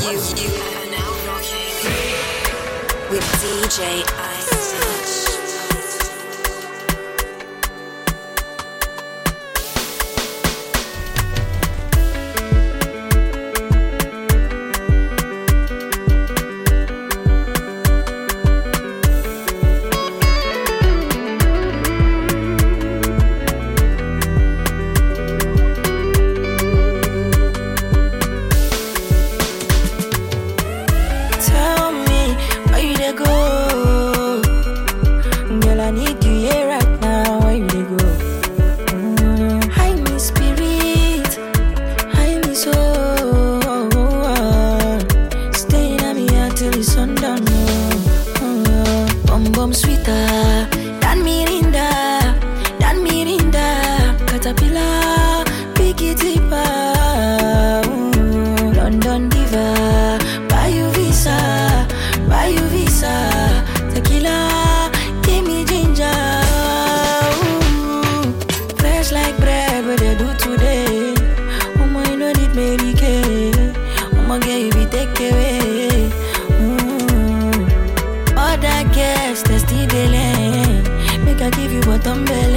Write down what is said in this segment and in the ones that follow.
You, you are now rocking with DJ me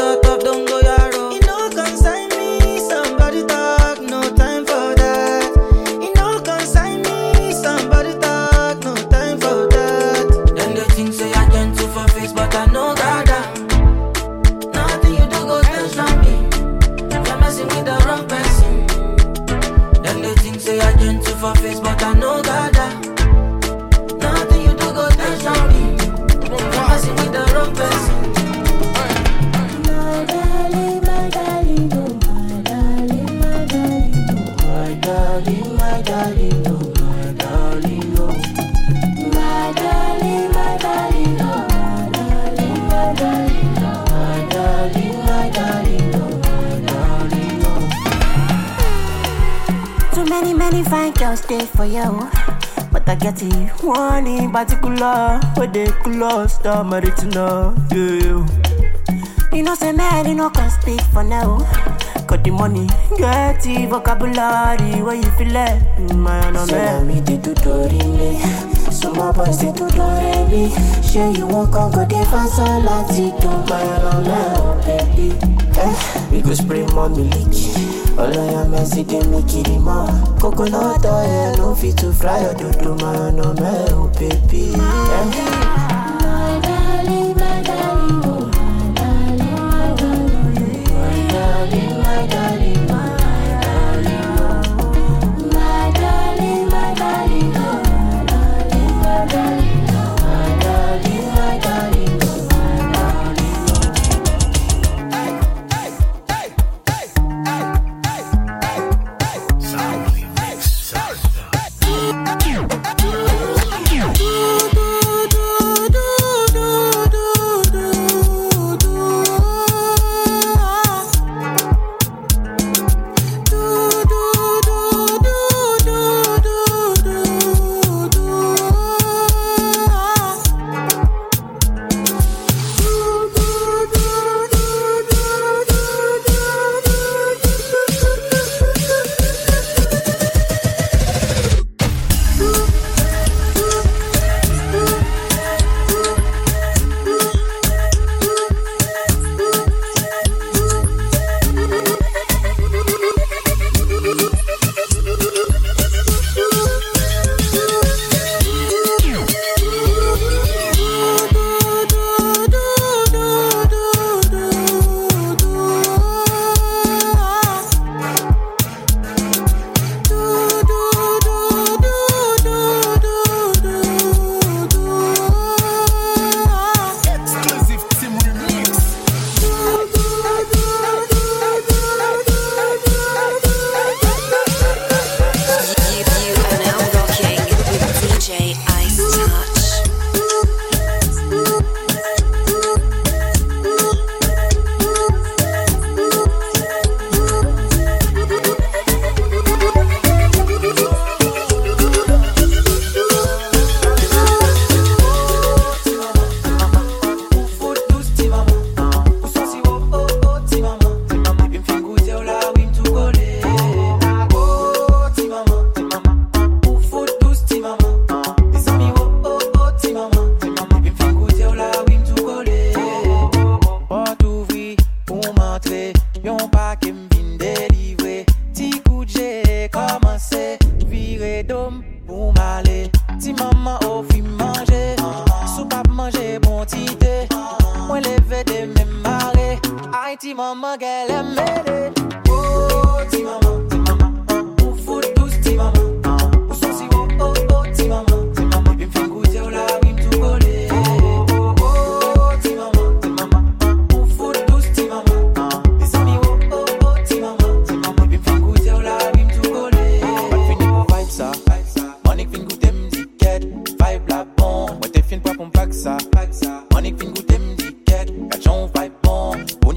thought of the there for you. Oh. But I get it one in particular, where they close the maritina. Yeah. You know, say man, you know, can speak for now. Got the money, get the vocabulary, where you feel it, mm, my honor, man. So, me did to me. So my boys they do do re mi Ṣé ìwọ kan kò dé fásán láti dùn? Máa ràn náà, baby. Eh, we go spray money, mi. All I am is see them me kill Coconut oil, no fit to fry or do do man, no man, oh baby. Yeah.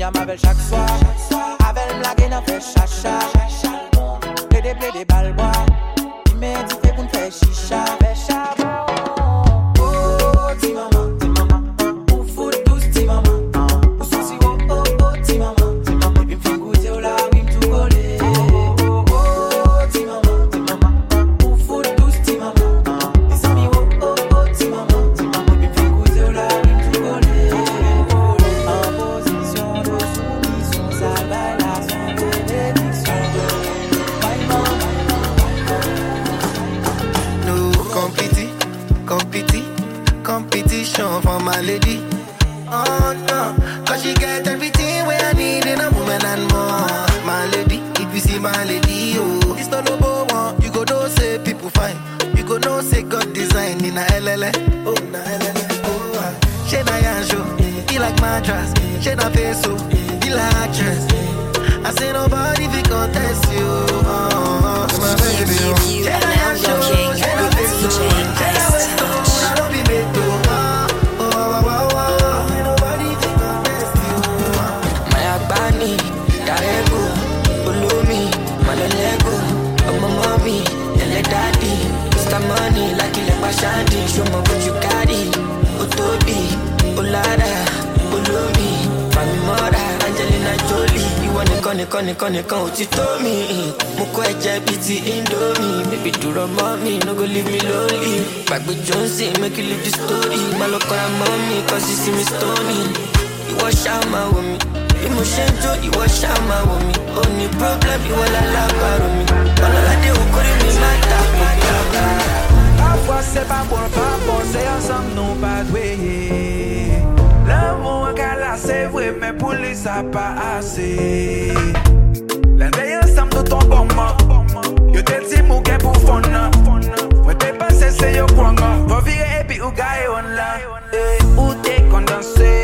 à ma belle chaque soir. nìkan nìkan nìkan ò ti tó mi. Mo kọ́ ẹ̀jẹ̀ bíi ti indomie. Bèbí dúró mọ́ mi no go leave me lonely. Gbàgbé johnson make you leave the story. Má lọ kọ́ra mọ́ mi kọ́ sí sí mi stony. Ìwọ ṣáà máa wò mí. Bí mo ṣe ń jó ìwọ ṣáà máa wò mí. Ó ní problem ìwọ lálábàárò mi. Ọlọ́ládé òkúrí mi má ta kò gbà. àfọ̀ṣẹ́ bá bọ̀ bá bọ̀ ṣẹ́yà sọ́nù bá gbé e lọ́wọ́. la se vwe men pou li sa pa ase Len dey ansam do ton bonman Yo tel si mou gen pou fon nan Mwen te pase se yo kwa nga Vou vire epi ou gaye on la. Eh, ou te kondanse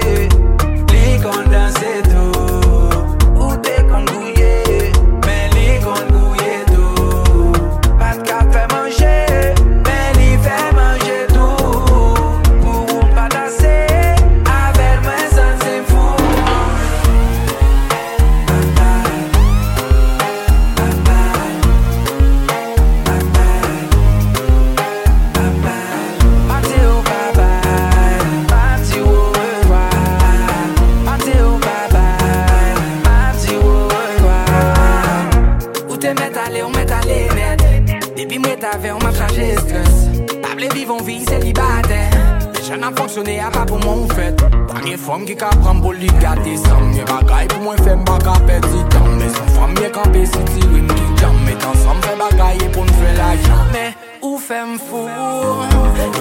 Pasyonè a ka pou mwen ou fèt Pa gen fòm ki ka pran boli gade san Mè bagay pou mwen fèm baka peti tan Mè son fòm mè ka pesi ti wèm ki jan Mè tan san fè bagay pou n fè la jan Mè ou fèm fò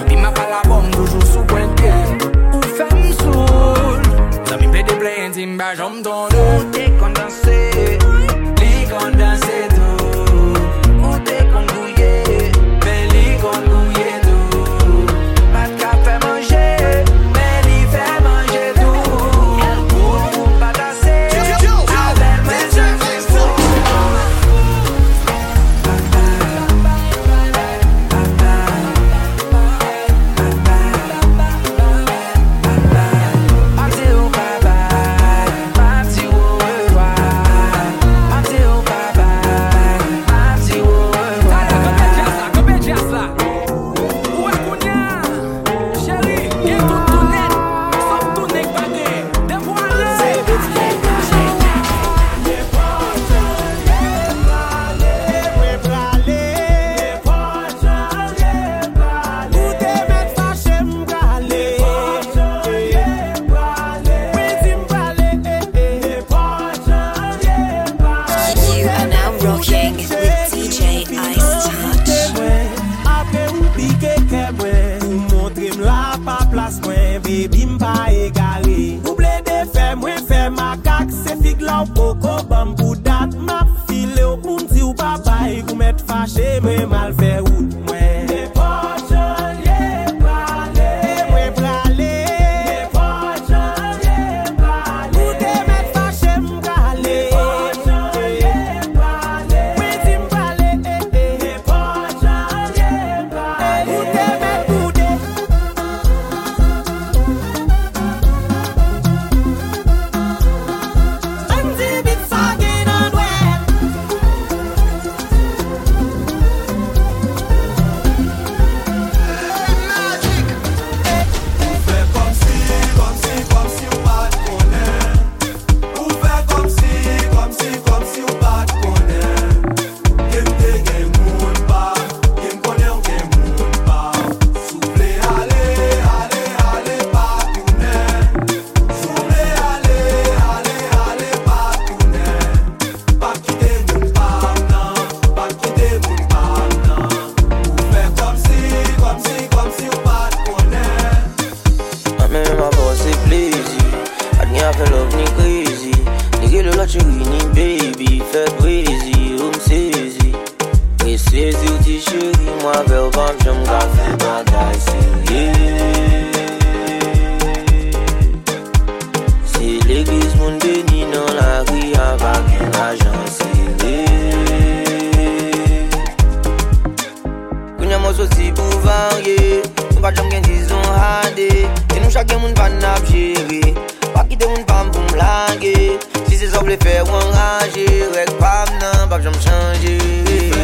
Epi mè pa la bom toujou sou pwente Ou fèm soul Zan mi ple de ple entim ba jom ton Ou te kondanse Li kondanse egare Ouble de fe mwen fe makak Se fig la ou poko bambou dat. Map file ou moun di ou babay Ou met fache mwen mal fe ou. pa jom gen dizon hade. E nou chak gen moun pa nap jere. Pa kite moun pam pou m lage. Si se sob le fe wan raje. Rek pam nan pa jom chanje.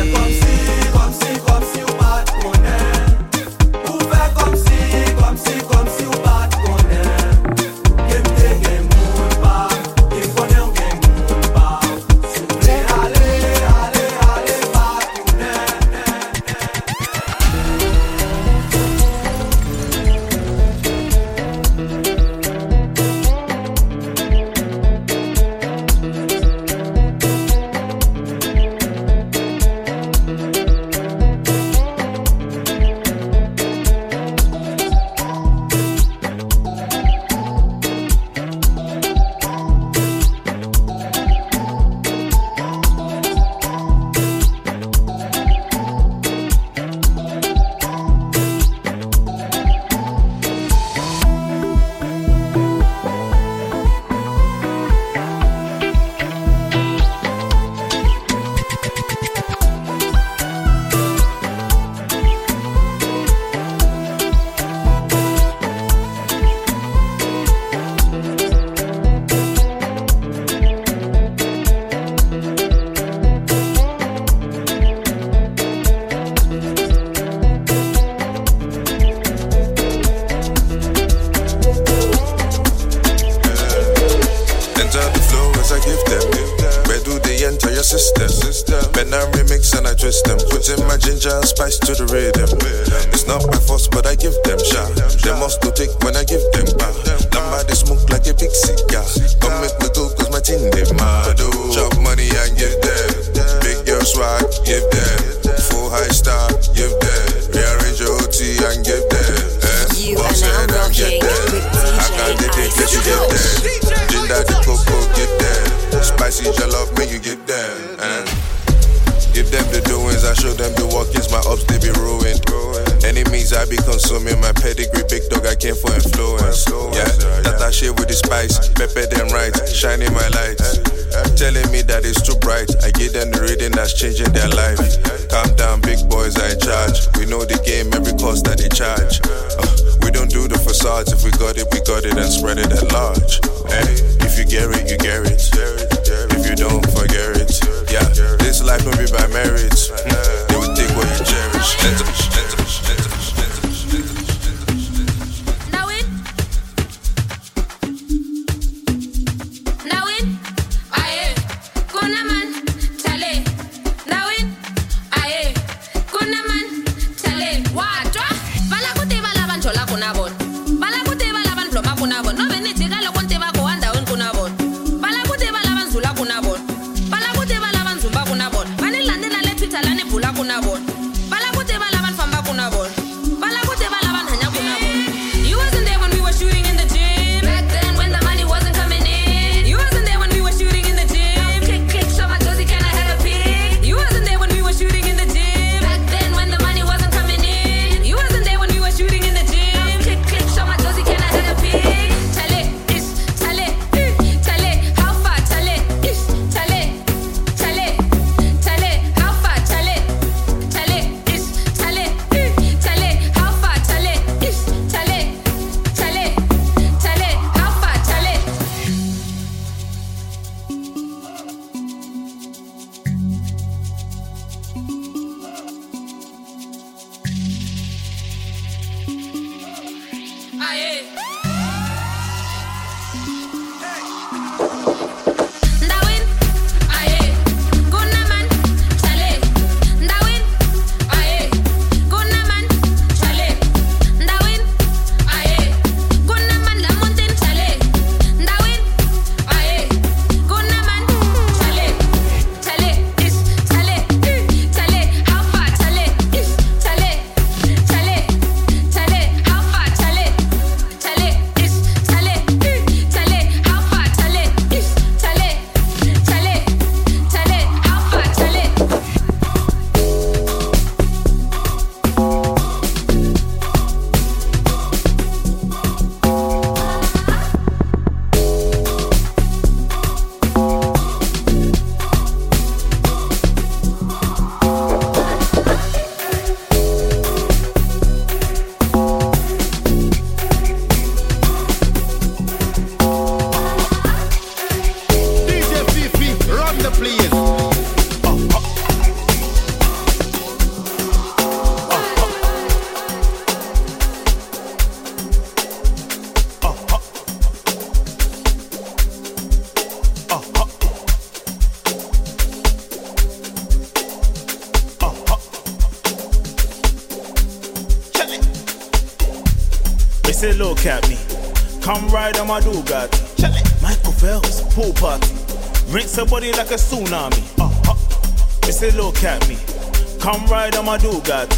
Prado Gatti.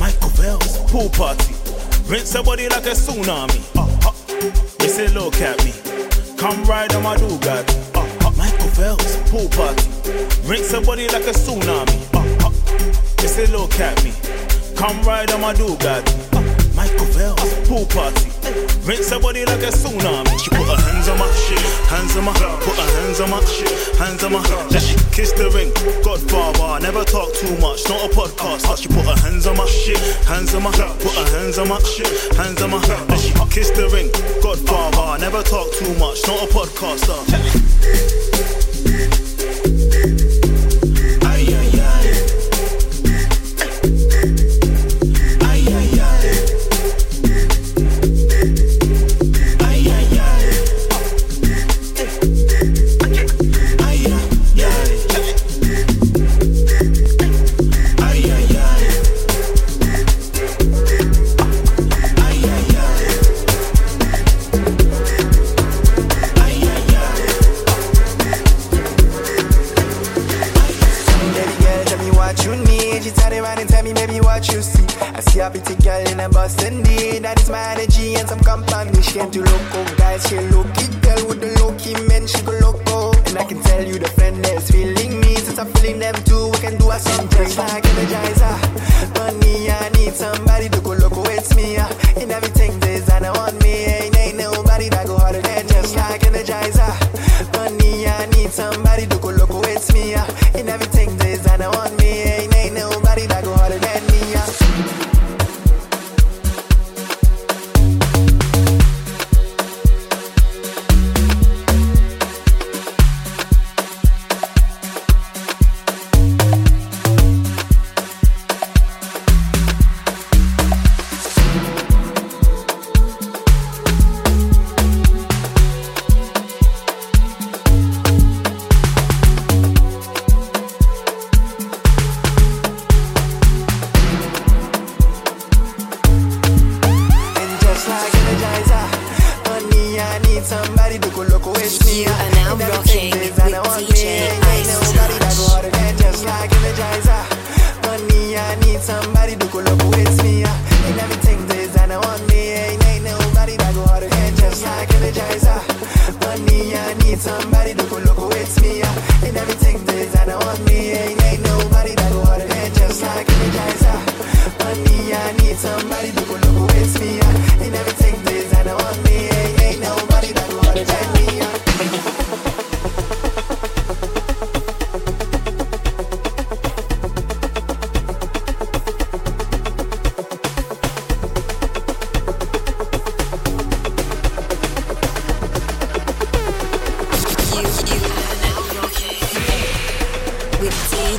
Michael Phelps, pool party. Rinse somebody like a tsunami. Uh, uh. They say, look at me. Come ride on my Dugatti. Uh, uh. Michael Phelps, pool party. Rinse somebody like a tsunami. Uh. They say, look at me. Come ride on my Dugatti. Uh, Michael pool party. Rinse her body like a tsunami. She put her hands on my shit, hands on my, put her hands on my shit, hands on my. Let she kiss the ring. Godfather, I never talk too much, not a podcast. She put her hands on my shit, hands on my, put her hands on my shit, hands on my. Let she kiss the ring. Godfather, I never talk too much, not a podcaster. ella.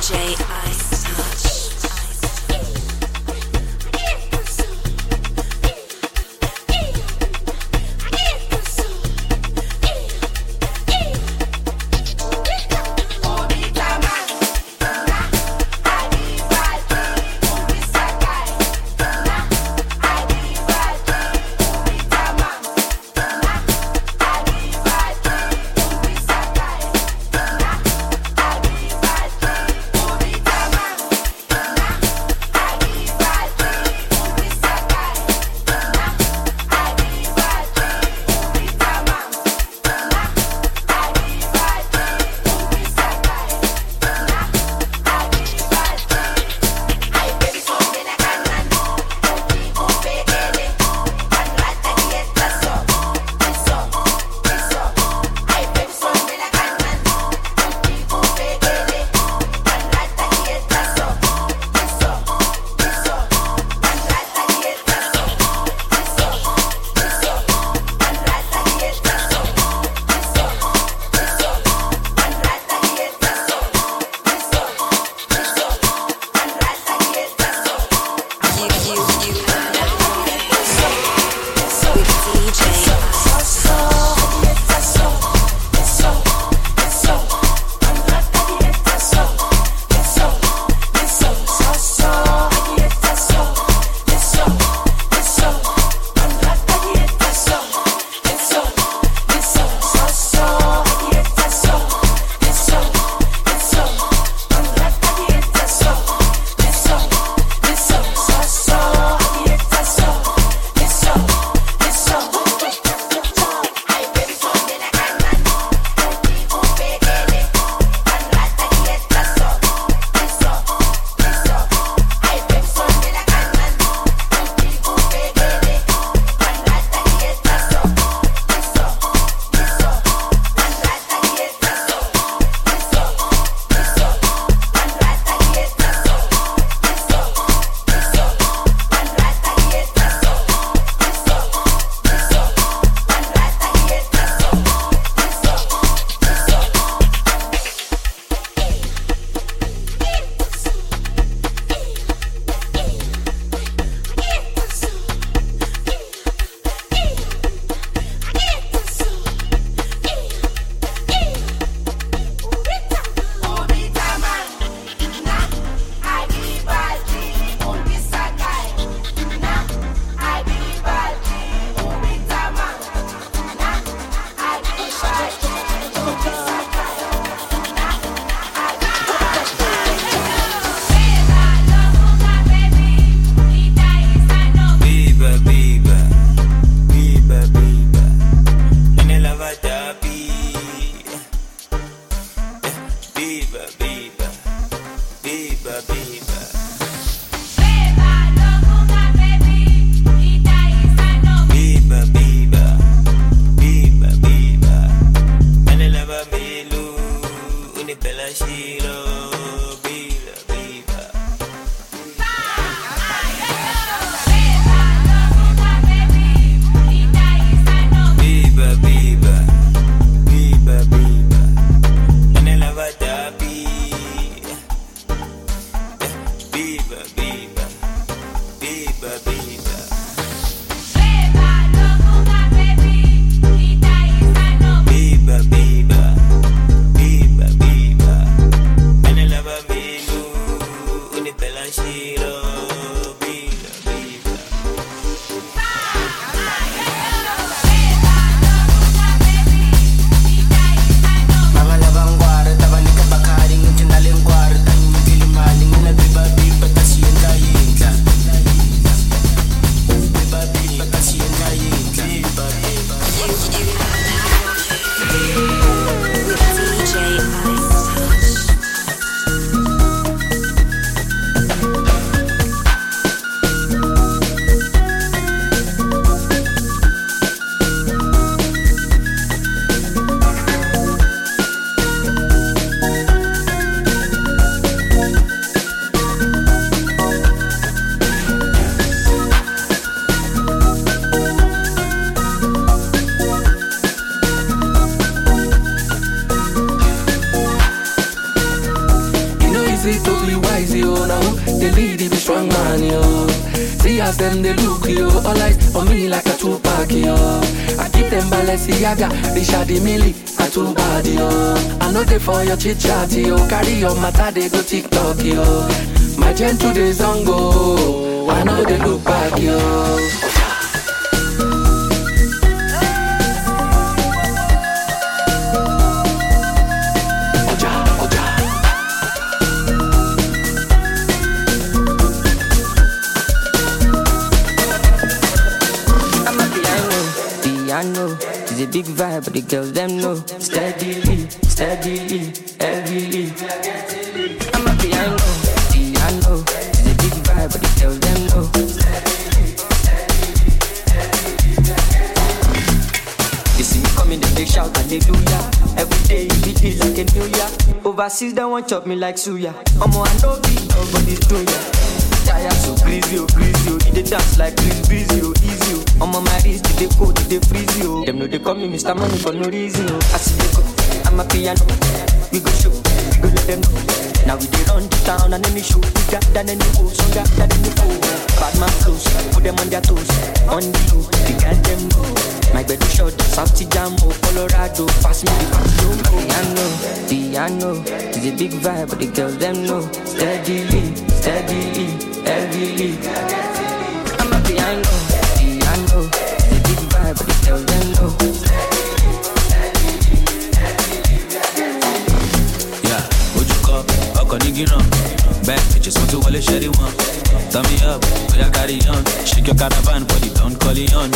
DJ chit chat, yo. Oh, carry your matter, they go TikTok, yo. My gentle days on go. I know they look back, yo. Big vibe, but the girls them know. Steadily, Overseas they want chop me like suya. Omo I know be nobody's doing ya. Tired so greasy, oh greasy, oh. They dance like Chris Breezy, oh easy, oh. Omo my wrist, they cold, they freeze, oh. Them know they call me Mr. Money for no reason, oh. I see they go, I'm a piano. We go show, we go let them know. Now we dey run the town and any show, we got than any so got than any fool. Bad man close, put them on their toes, on the low, they got them know. My bed is short, South Jamo, oh, Colorado, pass me the Piano, piano, it's a big vibe, but the girls them know. Steadily, steadily, heavily. I'm a piano, ní gíràn bẹ́ẹ̀ bitches wọ́n tún wọlé ṣẹ́rí wọn. Turn me up, oya carry on. Shake your caravan for call it on.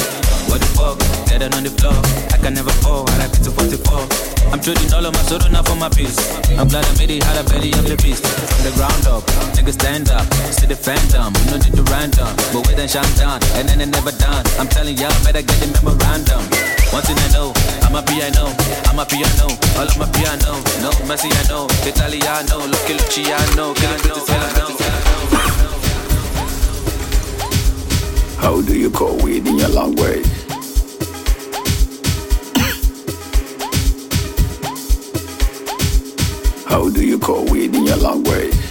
What the fuck, get it on the floor. I can never fall, I like it to 44. I'm trading all of my soda now for my peace. I'm glad I made it, had a belly of the beast. From the ground up, niggas stand up, see the phantom. No need to random, but wait and shine down, and then it never done. I'm telling y'all, better get the memorandum. One thing I know, I'm a piano, I'm a piano, all of my piano. No, Messiano, Italiano, Lucky Luciano. How do you call weed in your language? How do you call weed in your language?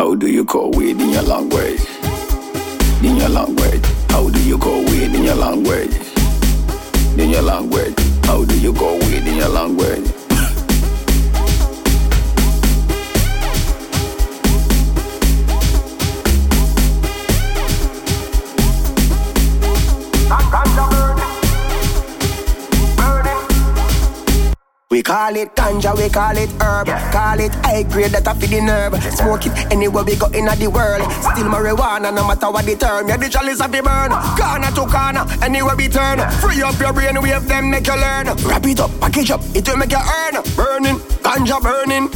How do you call weed in your language? In your language. How do you call weed in your language? In your language. How do you call weed in your language? Call it ganja, we call it herb. Call it high grade that I feed the nerve. Smoke it anywhere we go in the world. Still marijuana, no matter what the term. Yeah, the chalice have to burn. Corner to corner, anywhere we turn. Free up your brain, wave them, make you learn. Wrap it up, package up, it will make you earn. Burning, ganja burning.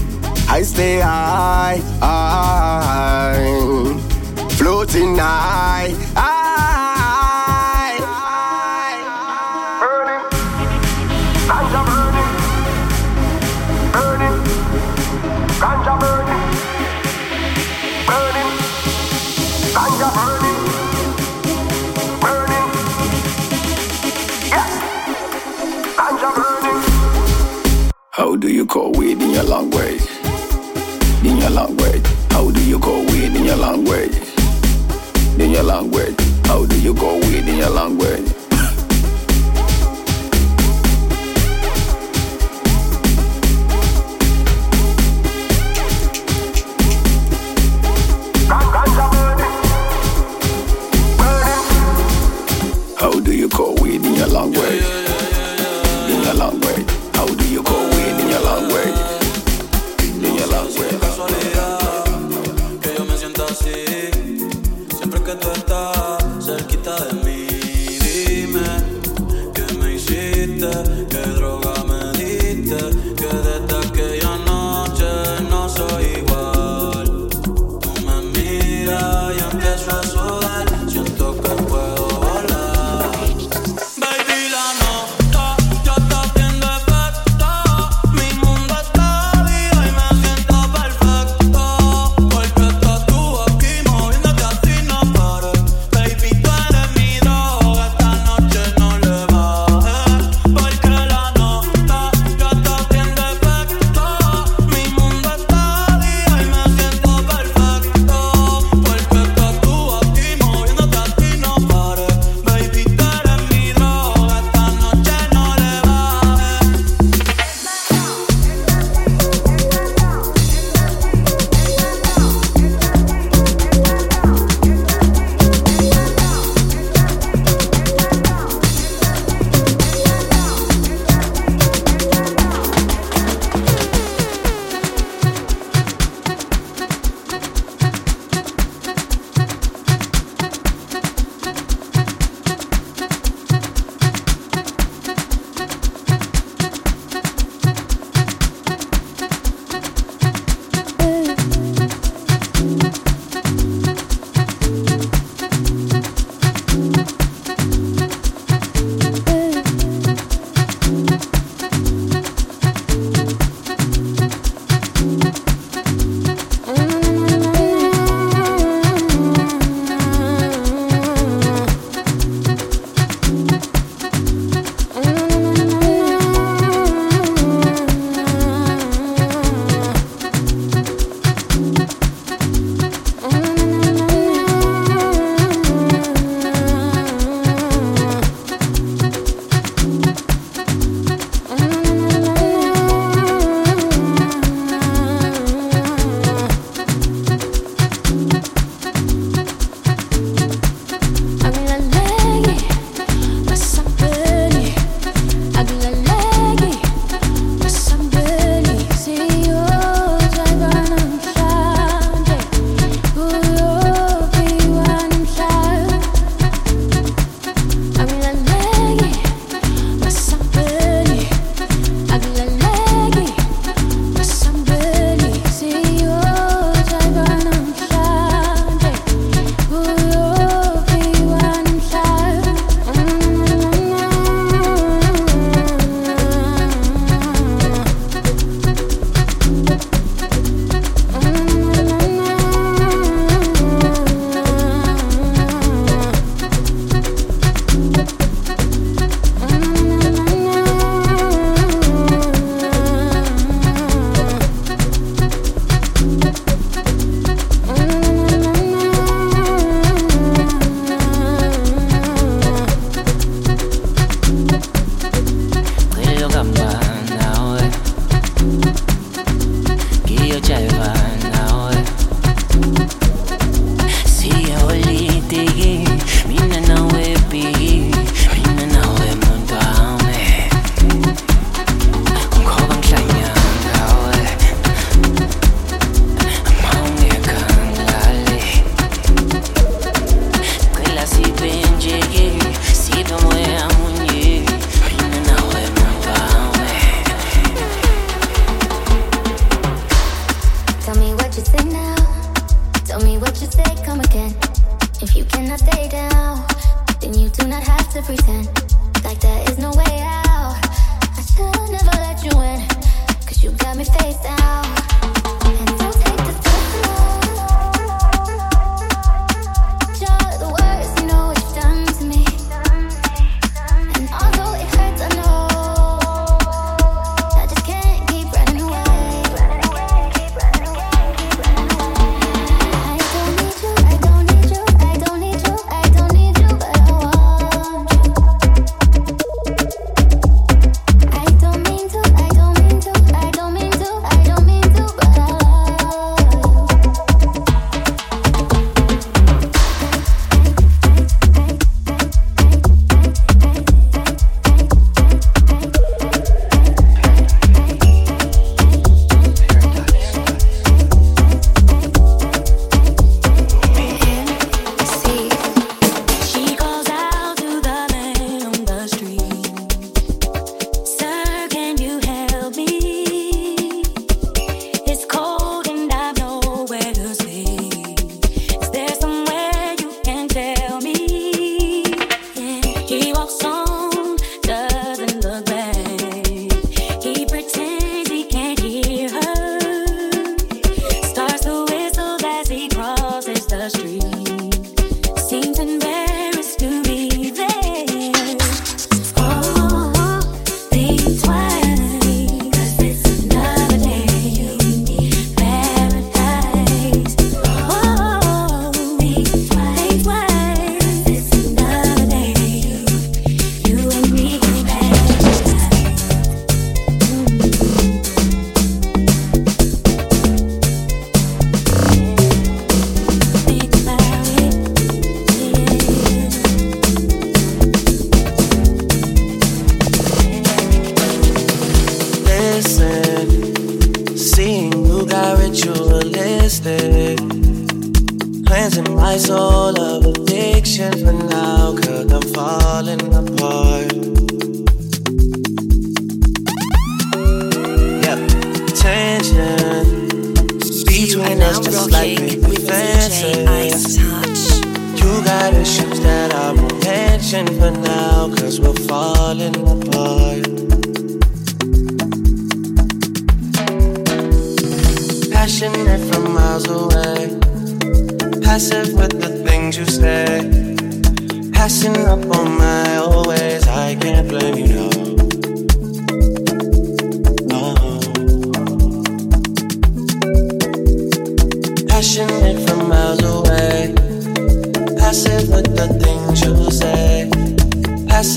I stay high, high. Floating high, high. How do you call weed in your language? In your language. How do you call weed in your language? In your language. How do you call weed in your language?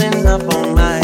Up on my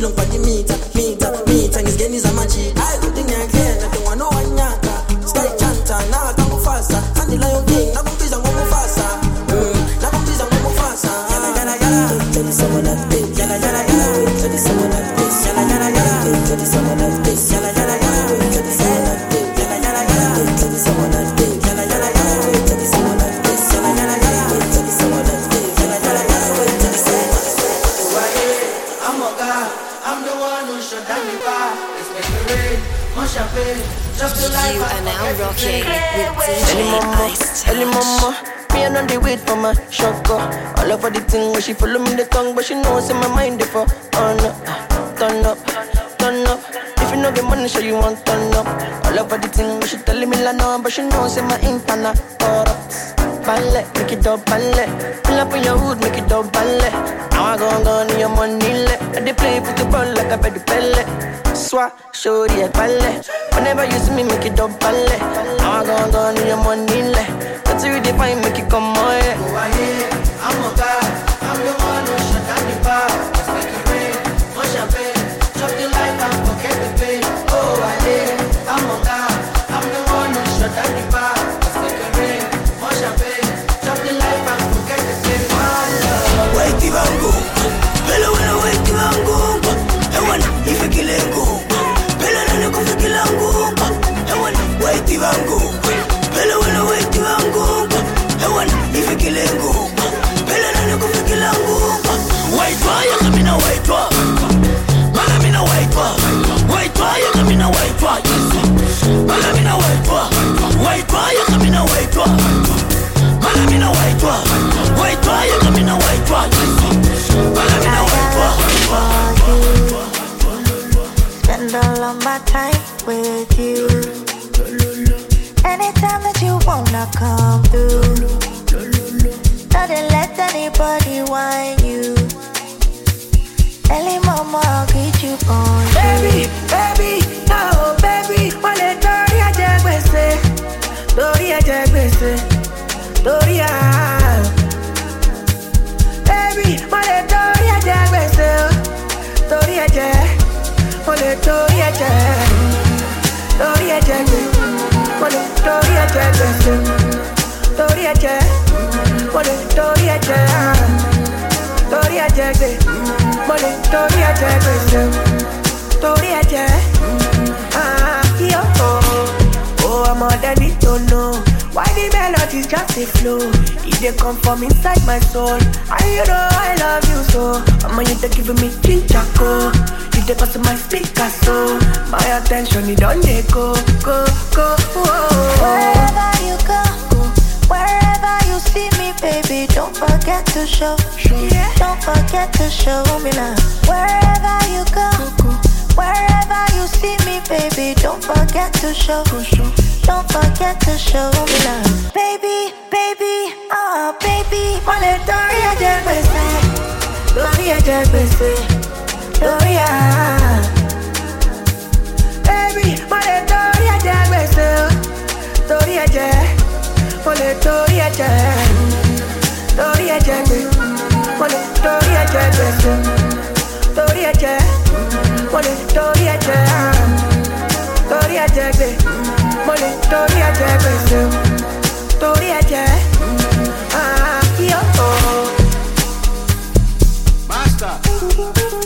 ngipati mita mita mita ngisgeniza maji ayi kuti ngiyangena tingwana rocking Early mama, Ice early mama. Me and on the wait for my shaka. All over the thing where she follow me the tongue, but she knows in my mind before. turn up, turn up, turn up. If you know the money, show you want turn up. All over the thing where she telling me la no, but she knows in my impana. Corrupt. Ballet, make it up, ballet. Pull up in your hood, make it up, ballet. Now I go and go on your money, let. I dey play football like I a baby Pele. Swat, show the ballet. Whenever you see me, make it up, ballet. Now I go and go on your money, let. That's you define, make it come on, yeah. Oh, go ahead. I'm a god. I'm the one I'm on you dey giving me go. You dey pass my speaker so. My attention it don't go, go, go. Oh. Wherever you go, wherever you see me, baby, don't forget to show. Don't forget to show me love. Wherever you go, wherever you see me, baby, don't forget to show. Don't forget to show me love. Baby, baby, oh baby, lè torí torí ẹ̀jẹ̀ gbèsè, torí à. Baby, wọ́n lè torí ẹ̀jẹ̀ gbèsè, torí ẹ̀jẹ̀, wọ́n lè torí ẹ̀jẹ̀, torí ẹ̀jẹ̀ gbèsè, wọ́n lè torí ẹ̀jẹ̀ gbèsè, torí torí torí torí gbèsè. stop.